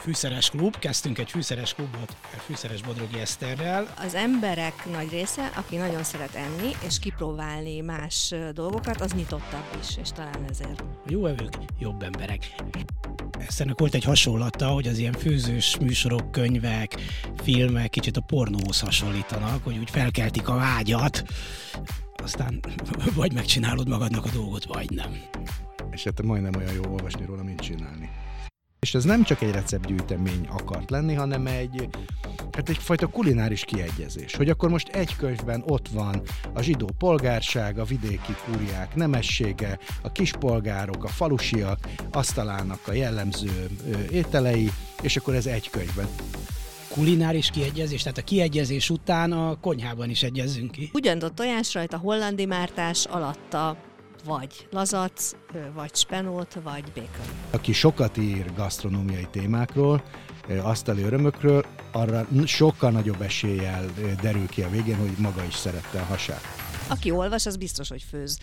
fűszeres klub, kezdtünk egy fűszeres klubot, fűszeres Bodrogi Eszterrel. Az emberek nagy része, aki nagyon szeret enni és kipróbálni más dolgokat, az nyitottabb is, és talán ezért. Jó evők, jobb emberek. Eszternek volt egy hasonlata, hogy az ilyen főzős műsorok, könyvek, filmek kicsit a pornóhoz hasonlítanak, hogy úgy felkeltik a vágyat, aztán vagy megcsinálod magadnak a dolgot, vagy nem. És hát majdnem olyan jó olvasni róla, mint csinálni. És ez nem csak egy receptgyűjtemény akart lenni, hanem egy, hát egyfajta kulináris kiegyezés. Hogy akkor most egy könyvben ott van a zsidó polgárság, a vidéki kúriák nemessége, a kispolgárok, a falusiak, asztalának a jellemző ételei, és akkor ez egy könyvben kulináris kiegyezés, tehát a kiegyezés után a konyhában is egyezzünk ki. Ugyanott tojás rajta, hollandi mártás alatta vagy lazac, vagy spenót, vagy bacon. Aki sokat ír gasztronómiai témákról, asztali örömökről, arra sokkal nagyobb eséllyel derül ki a végén, hogy maga is szerette a hasát. Aki olvas, az biztos, hogy főz.